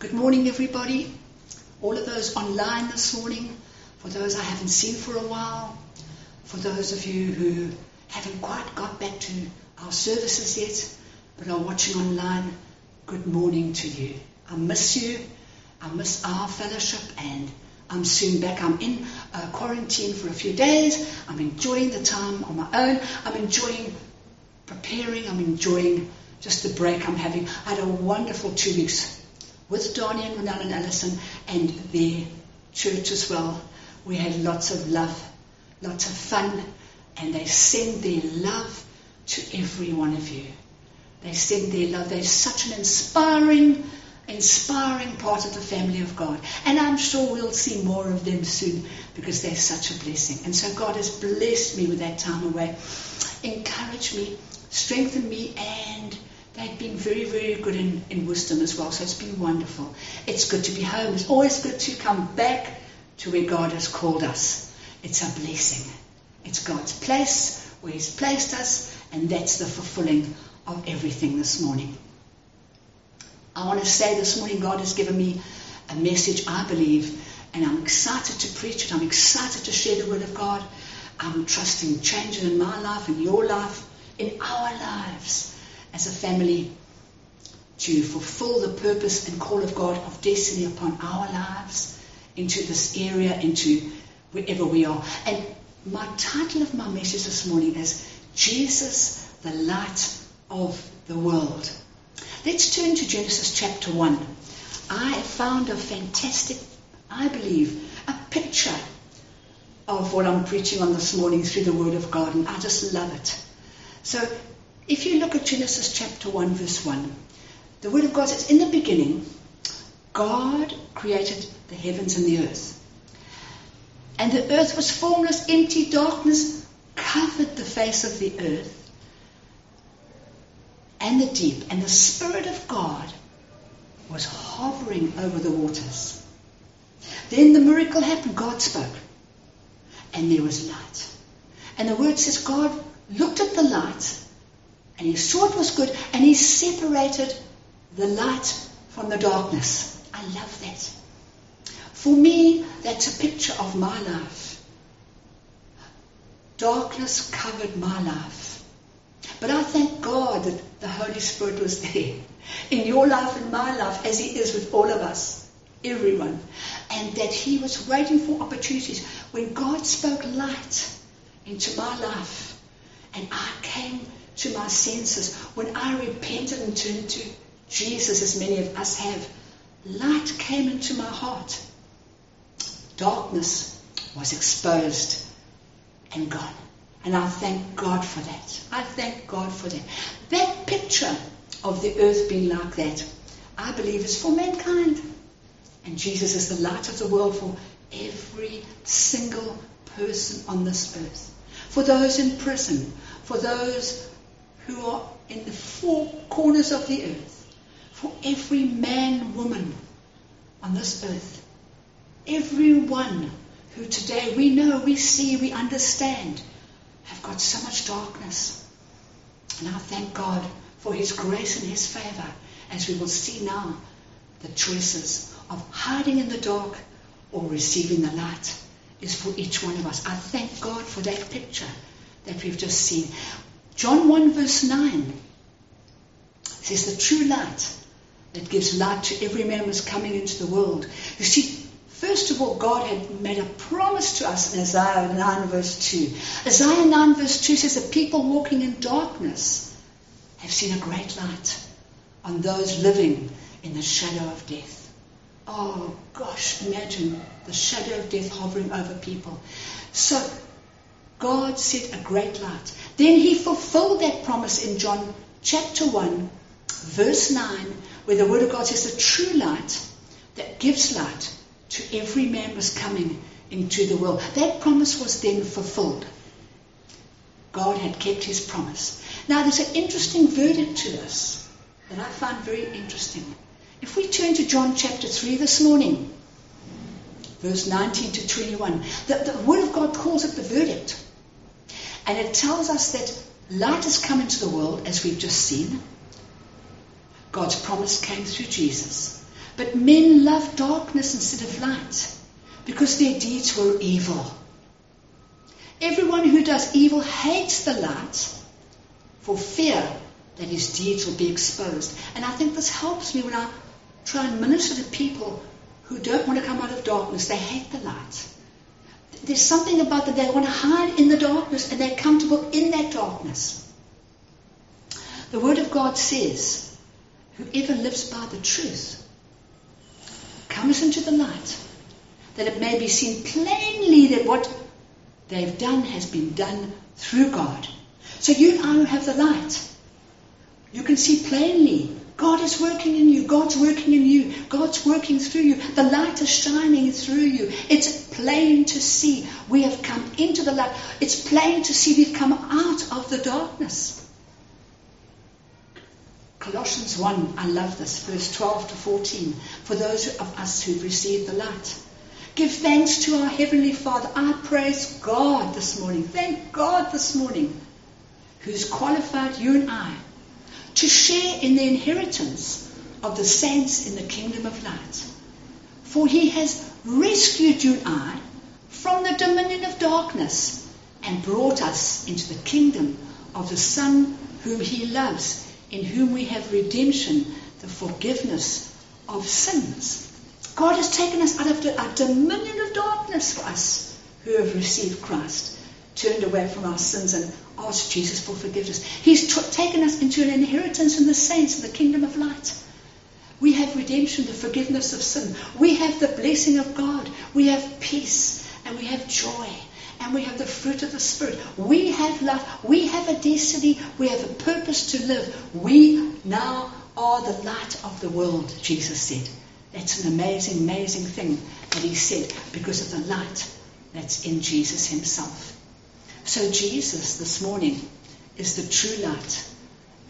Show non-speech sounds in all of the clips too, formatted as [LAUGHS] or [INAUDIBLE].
Good morning, everybody. All of those online this morning, for those I haven't seen for a while, for those of you who haven't quite got back to our services yet, but are watching online, good morning to you. I miss you. I miss our fellowship and I'm soon back. I'm in uh, quarantine for a few days. I'm enjoying the time on my own. I'm enjoying preparing. I'm enjoying just the break I'm having. I had a wonderful two weeks with Donnie and Ronald and Allison and their church as well. We had lots of love, lots of fun, and they send their love to every one of you. They send their love. They're such an inspiring, inspiring part of the family of God. And I'm sure we'll see more of them soon because they're such a blessing. And so God has blessed me with that time away, encouraged me, strengthened me, and They've been very, very good in, in wisdom as well, so it's been wonderful. It's good to be home. It's always good to come back to where God has called us. It's a blessing. It's God's place where He's placed us, and that's the fulfilling of everything this morning. I want to say this morning God has given me a message I believe, and I'm excited to preach it. I'm excited to share the Word of God. I'm trusting changes in my life, in your life, in our lives as a family to fulfill the purpose and call of God of destiny upon our lives into this area, into wherever we are. And my title of my message this morning is Jesus, the light of the world. Let's turn to Genesis chapter 1. I found a fantastic, I believe, a picture of what I'm preaching on this morning through the Word of God, and I just love it. So if you look at Genesis chapter 1, verse 1, the Word of God says, In the beginning, God created the heavens and the earth. And the earth was formless, empty, darkness covered the face of the earth and the deep, and the Spirit of God was hovering over the waters. Then the miracle happened. God spoke, and there was light. And the word says God looked at the light, and he saw it was good, and he separated the light from the darkness. I love that. For me, that's a picture of my life. Darkness covered my life. But I thank God that the Holy Spirit was there [LAUGHS] in your life and my life, as He is with all of us, everyone. And that He was waiting for opportunities. When God spoke light into my life, and I came to my senses, when I repented and turned to Jesus, as many of us have, light came into my heart. Darkness was exposed and gone. And I thank God for that. I thank God for that. That picture of the earth being like that, I believe is for mankind. And Jesus is the light of the world for every single person on this earth. For those in prison, for those who are in the four corners of the earth, for every man, woman on this earth, everyone who today we know, we see, we understand, have got so much darkness. And I thank God for His grace and His favor, as we will see now the choices of hiding in the dark or receiving the light is for each one of us. I thank God for that picture that we've just seen. John 1 verse 9 says the true light that gives light to every man who's coming into the world. You see, first of all, God had made a promise to us in Isaiah 9 verse 2. Isaiah 9 verse 2 says the people walking in darkness have seen a great light on those living in the shadow of death. Oh gosh, imagine the shadow of death hovering over people. So God set a great light. Then he fulfilled that promise in John chapter 1, verse 9, where the Word of God says the true light that gives light to every man was coming into the world. That promise was then fulfilled. God had kept his promise. Now there's an interesting verdict to this that I find very interesting. If we turn to John chapter 3 this morning, verse 19 to 21, the, the Word of God calls it the verdict. And it tells us that light has come into the world, as we've just seen. God's promise came through Jesus. But men loved darkness instead of light because their deeds were evil. Everyone who does evil hates the light for fear that his deeds will be exposed. And I think this helps me when I try and minister to people who don't want to come out of darkness. They hate the light. There's something about that they want to hide in the darkness and they're comfortable in that darkness. The Word of God says, whoever lives by the truth comes into the light, that it may be seen plainly that what they've done has been done through God. So you and I have the light, you can see plainly God is working in you. God's working in you. God's working through you. The light is shining through you. It's plain to see. We have come into the light. It's plain to see we've come out of the darkness. Colossians 1, I love this, verse 12 to 14. For those of us who've received the light. Give thanks to our Heavenly Father. I praise God this morning. Thank God this morning, who's qualified you and I to share in the inheritance of the saints in the kingdom of light. For he has rescued you and I from the dominion of darkness and brought us into the kingdom of the Son whom he loves, in whom we have redemption, the forgiveness of sins. God has taken us out of the dominion of darkness for us who have received Christ turned away from our sins and asked Jesus for forgiveness. He's t- taken us into an inheritance in the saints in the kingdom of light. We have redemption, the forgiveness of sin. We have the blessing of God. We have peace and we have joy and we have the fruit of the Spirit. We have life. We have a destiny. We have a purpose to live. We now are the light of the world, Jesus said. That's an amazing, amazing thing that he said because of the light that's in Jesus himself. So Jesus this morning is the true light.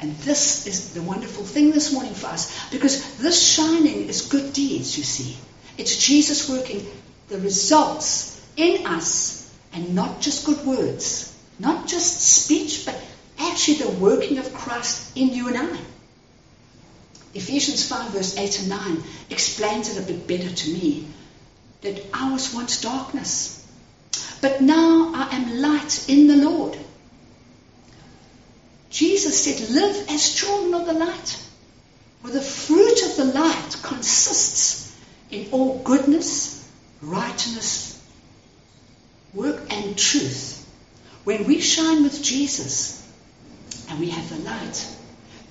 And this is the wonderful thing this morning for us because this shining is good deeds, you see. It's Jesus working the results in us and not just good words, not just speech, but actually the working of Christ in you and I. Ephesians 5, verse 8 and 9 explains it a bit better to me that was once darkness. But now I am light in the Lord. Jesus said, Live as children of the light. For the fruit of the light consists in all goodness, righteousness, work, and truth. When we shine with Jesus and we have the light,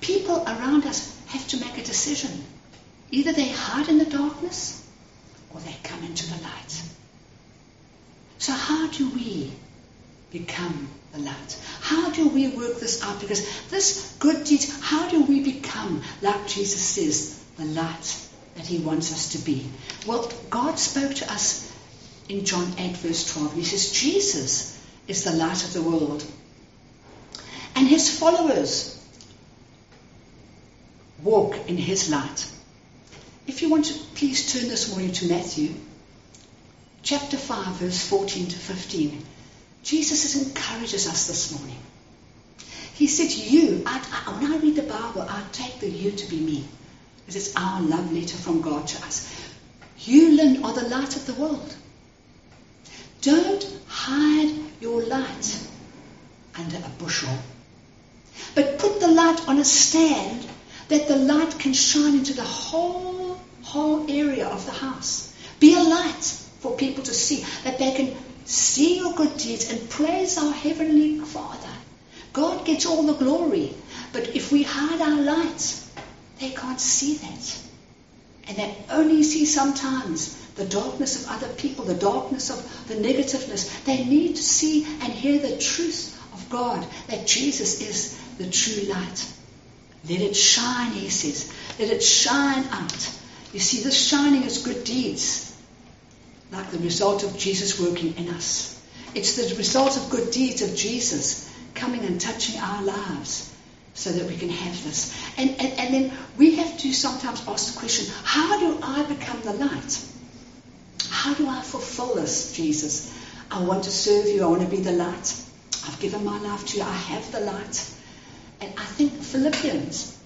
people around us have to make a decision. Either they hide in the darkness or they come into the light. So how do we become the light? How do we work this out? Because this good deed, how do we become, like Jesus says, the light that he wants us to be? Well, God spoke to us in John 8, verse 12. He says, Jesus is the light of the world. And his followers walk in his light. If you want to, please turn this morning to Matthew chapter 5, verse 14 to 15, Jesus encourages us this morning. He said, You, I, I, when I read the Bible, I take the you to be me. Because it's our love letter from God to us. You, Lynn, are the light of the world. Don't hide your light under a bushel. But put the light on a stand that the light can shine into the whole, whole area of the house. Be a light for people to see, that they can see your good deeds and praise our Heavenly Father. God gets all the glory. But if we hide our lights, they can't see that. And they only see sometimes the darkness of other people, the darkness of the negativeness. They need to see and hear the truth of God, that Jesus is the true light. Let it shine, he says. Let it shine out. You see, this shining is good deeds like the result of Jesus working in us. It's the result of good deeds of Jesus coming and touching our lives so that we can have this. And, and, and then we have to sometimes ask the question, how do I become the light? How do I fulfill this, Jesus? I want to serve you. I want to be the light. I've given my life to you. I have the light. And I think Philippians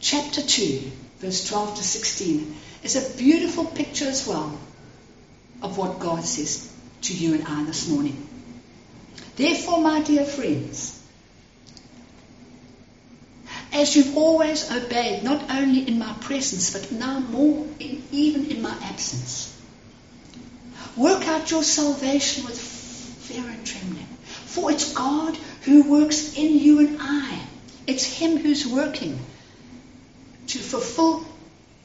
chapter 2, verse 12 to 16, is a beautiful picture as well of what God says to you and I this morning. Therefore, my dear friends, as you've always obeyed, not only in my presence, but now more in, even in my absence, work out your salvation with fear and trembling. For it's God who works in you and I. It's Him who's working fulfill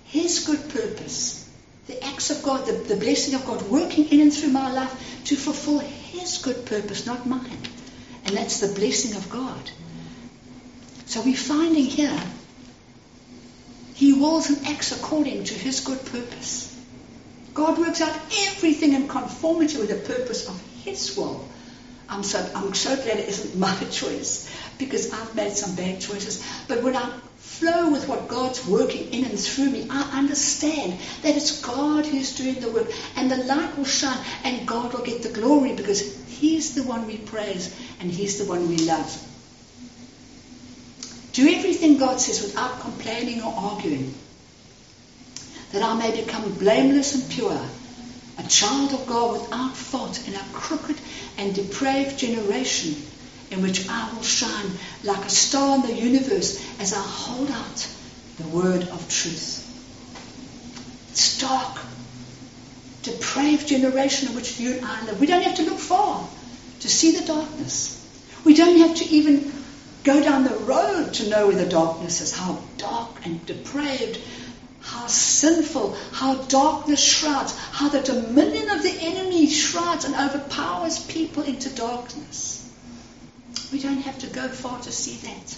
His good purpose. The acts of God, the, the blessing of God working in and through my life to fulfill His good purpose, not mine. And that's the blessing of God. So we're finding here He wills and acts according to His good purpose. God works out everything in conformity with the purpose of His will. I'm so, I'm so glad it isn't [LAUGHS] my choice because I've made some bad choices. But when I flow with what God's working in and through me, I understand that it's God who's doing the work and the light will shine and God will get the glory because He's the one we praise and He's the one we love. Do everything God says without complaining or arguing, that I may become blameless and pure a child of God without fault in a crooked and depraved generation in which I will shine like a star in the universe as I hold out the word of truth. It's dark, depraved generation in which you and I live. We don't have to look far to see the darkness. We don't have to even go down the road to know where the darkness is, how dark and depraved how sinful, how darkness shrouds, how the dominion of the enemy shrouds and overpowers people into darkness. We don't have to go far to see that.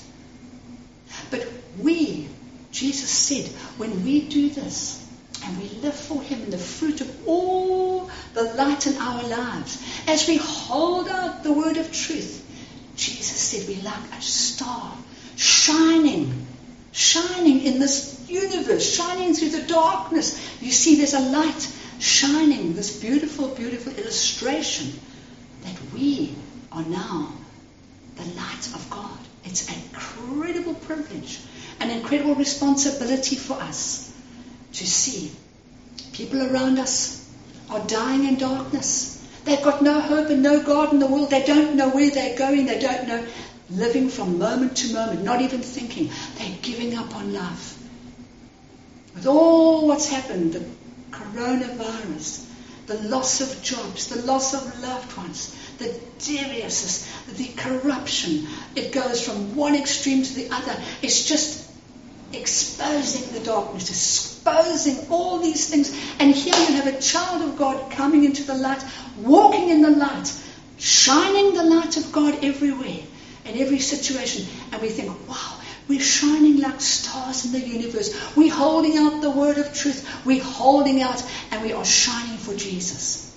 But we, Jesus said, when we do this, and we live for Him in the fruit of all the light in our lives, as we hold out the word of truth, Jesus said we're like a star shining, shining in this universe, shining through the darkness. You see, there's a light shining, this beautiful, beautiful illustration that we are now the light of God. It's an incredible privilege, an incredible responsibility for us to see people around us are dying in darkness. They've got no hope and no God in the world. They don't know where they're going. They don't know. Living from moment to moment, not even thinking. They're giving up on love with all what's happened, the coronavirus, the loss of jobs, the loss of loved ones, the deviousness, the corruption, it goes from one extreme to the other. It's just exposing the darkness, exposing all these things. And here you have a child of God coming into the light, walking in the light, shining the light of God everywhere, in every situation. And we think, wow, we're shining like stars in the universe. We're holding out the word of truth. We're holding out and we are shining for Jesus.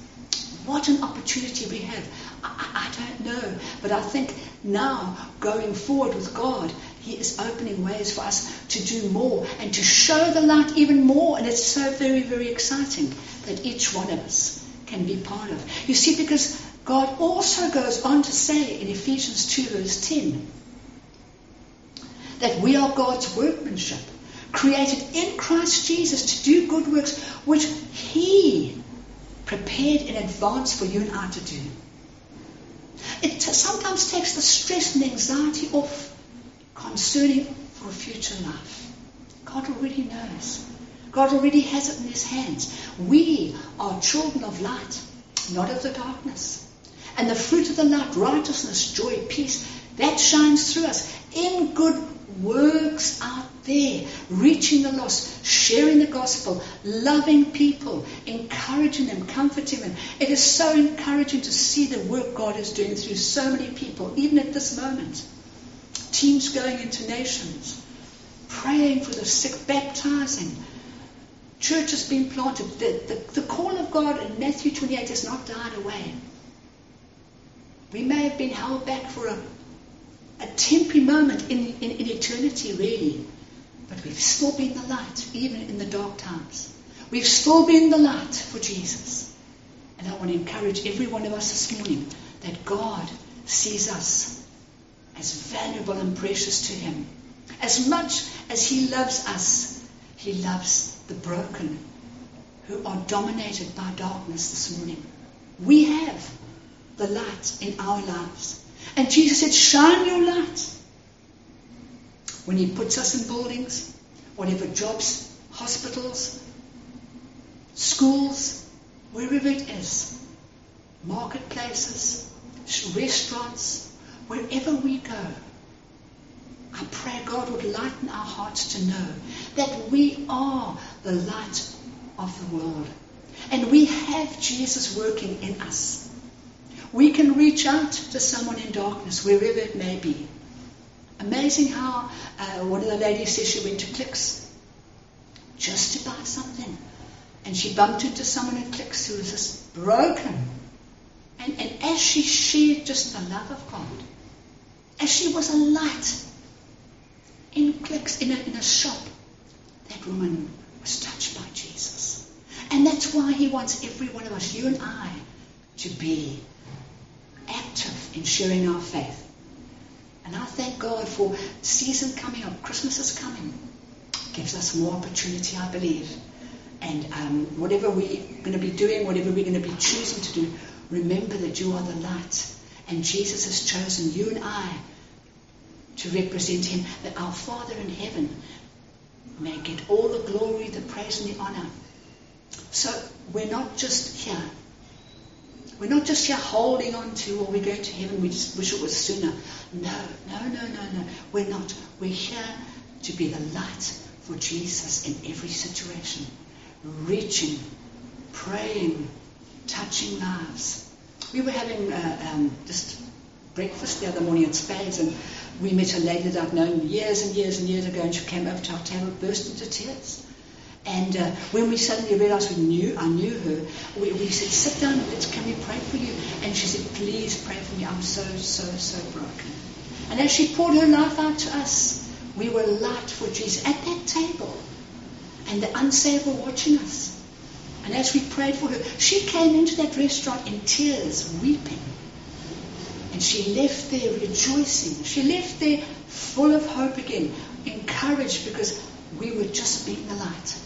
What an opportunity we have. I, I, don't know, but I think now going forward with God, He is opening ways for us to do more and to show the light even more. And it's so very, very exciting that each one of us can be part of. You see, because God also goes on to say in Ephesians 2, verse 10, that we are God's workmanship, created in Christ Jesus to do good works which He prepared in advance for you and I to do. It t- sometimes takes the stress and anxiety off concerning for a future life. God already knows. God already has it in His hands. We are children of light, not of the darkness. And the fruit of the light, righteousness, joy, peace, that shines through us in good works out there, reaching the lost, sharing the gospel, loving people, encouraging them, comforting them. It is so encouraging to see the work God is doing through so many people, even at this moment. Teams going into nations, praying for the sick, baptizing. Churches being planted. The, the, the call of God in Matthew 28 has not died away. We may have been held back for a a temporary moment in, in, in eternity, really. But we've still been the light, even in the dark times. We've still been the light for Jesus. And I want to encourage every one of us this morning that God sees us as valuable and precious to Him. As much as He loves us, He loves the broken who are dominated by darkness this morning. We have the light in our lives. And Jesus said, shine your light. When he puts us in buildings, whatever jobs, hospitals, schools, wherever it is, marketplaces, restaurants, wherever we go, I pray God would lighten our hearts to know that we are the light of the world. And we have Jesus working in us. We can reach out to someone in darkness, wherever it may be. Amazing how uh, one of the ladies says she went to Clicks just to buy something. And she bumped into someone at Clicks who was just broken. And, and as she shared just the love of God, as she was a light in Clicks, in a, in a shop, that woman was touched by Jesus. And that's why he wants every one of us, you and I, to be sharing our faith. And I thank God for season coming up. Christmas is coming. Gives us more opportunity, I believe. And um, whatever we're going to be doing, whatever we're going to be choosing to do, remember that you are the light. And Jesus has chosen you and I to represent him, that our Father in heaven may get all the glory, the praise, and the honor. So we're not just here we're not just here holding on to, or we go to heaven, we just wish it was sooner. No, no, no, no, no. We're not. We're here to be the light for Jesus in every situation. Reaching, praying, touching lives. We were having uh, um, just breakfast the other morning at Spades, and we met a lady that I've known years and years and years ago, and she came over to our table, burst into tears. And uh, when we suddenly realized we knew, I knew her, we, we said, sit down, let's, can we pray for you? And she said, please pray for me. I'm so, so, so broken. And as she poured her life out to us, we were light for Jesus at that table. And the unsaved were watching us. And as we prayed for her, she came into that restaurant in tears, weeping. And she left there rejoicing. She left there full of hope again, encouraged because we were just being the light.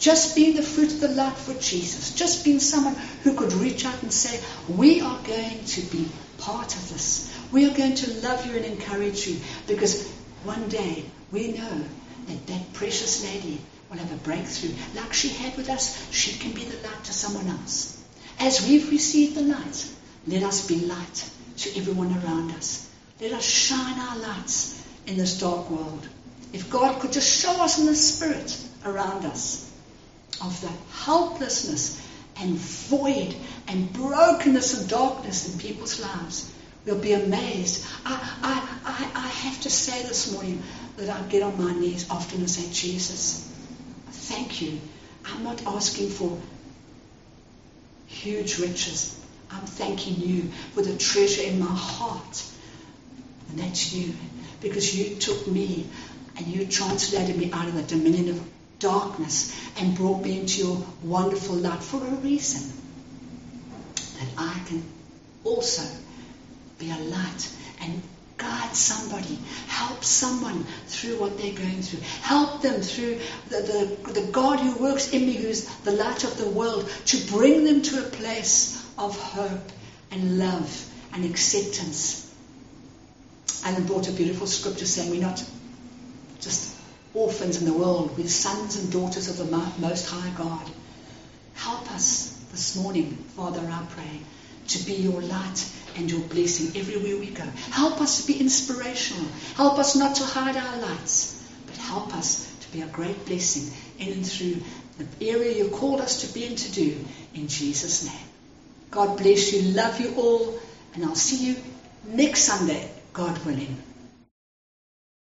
Just being the fruit of the light for Jesus. Just being someone who could reach out and say, we are going to be part of this. We are going to love you and encourage you because one day we know that that precious lady will have a breakthrough. Like she had with us, she can be the light to someone else. As we've received the light, let us be light to everyone around us. Let us shine our lights in this dark world. If God could just show us in the spirit around us, of the helplessness and void and brokenness and darkness in people's lives. We'll be amazed. I, I, I, I have to say this morning that I get on my knees often and say, Jesus, thank you. I'm not asking for huge riches. I'm thanking you for the treasure in my heart. And that's you. Because you took me and you translated me out of the dominion of darkness and brought me into your wonderful light for a reason. That I can also be a light and guide somebody, help someone through what they're going through, help them through the, the, the God who works in me, who's the light of the world, to bring them to a place of hope and love and acceptance. Alan brought a beautiful scripture saying we're not just orphans in the world. We're sons and daughters of the Most High God. Help us this morning, Father, I pray, to be your light and your blessing everywhere we go. Help us to be inspirational. Help us not to hide our lights, but help us to be a great blessing in and through the area you called us to be and to do. In Jesus' name. God bless you. Love you all. And I'll see you next Sunday, God willing.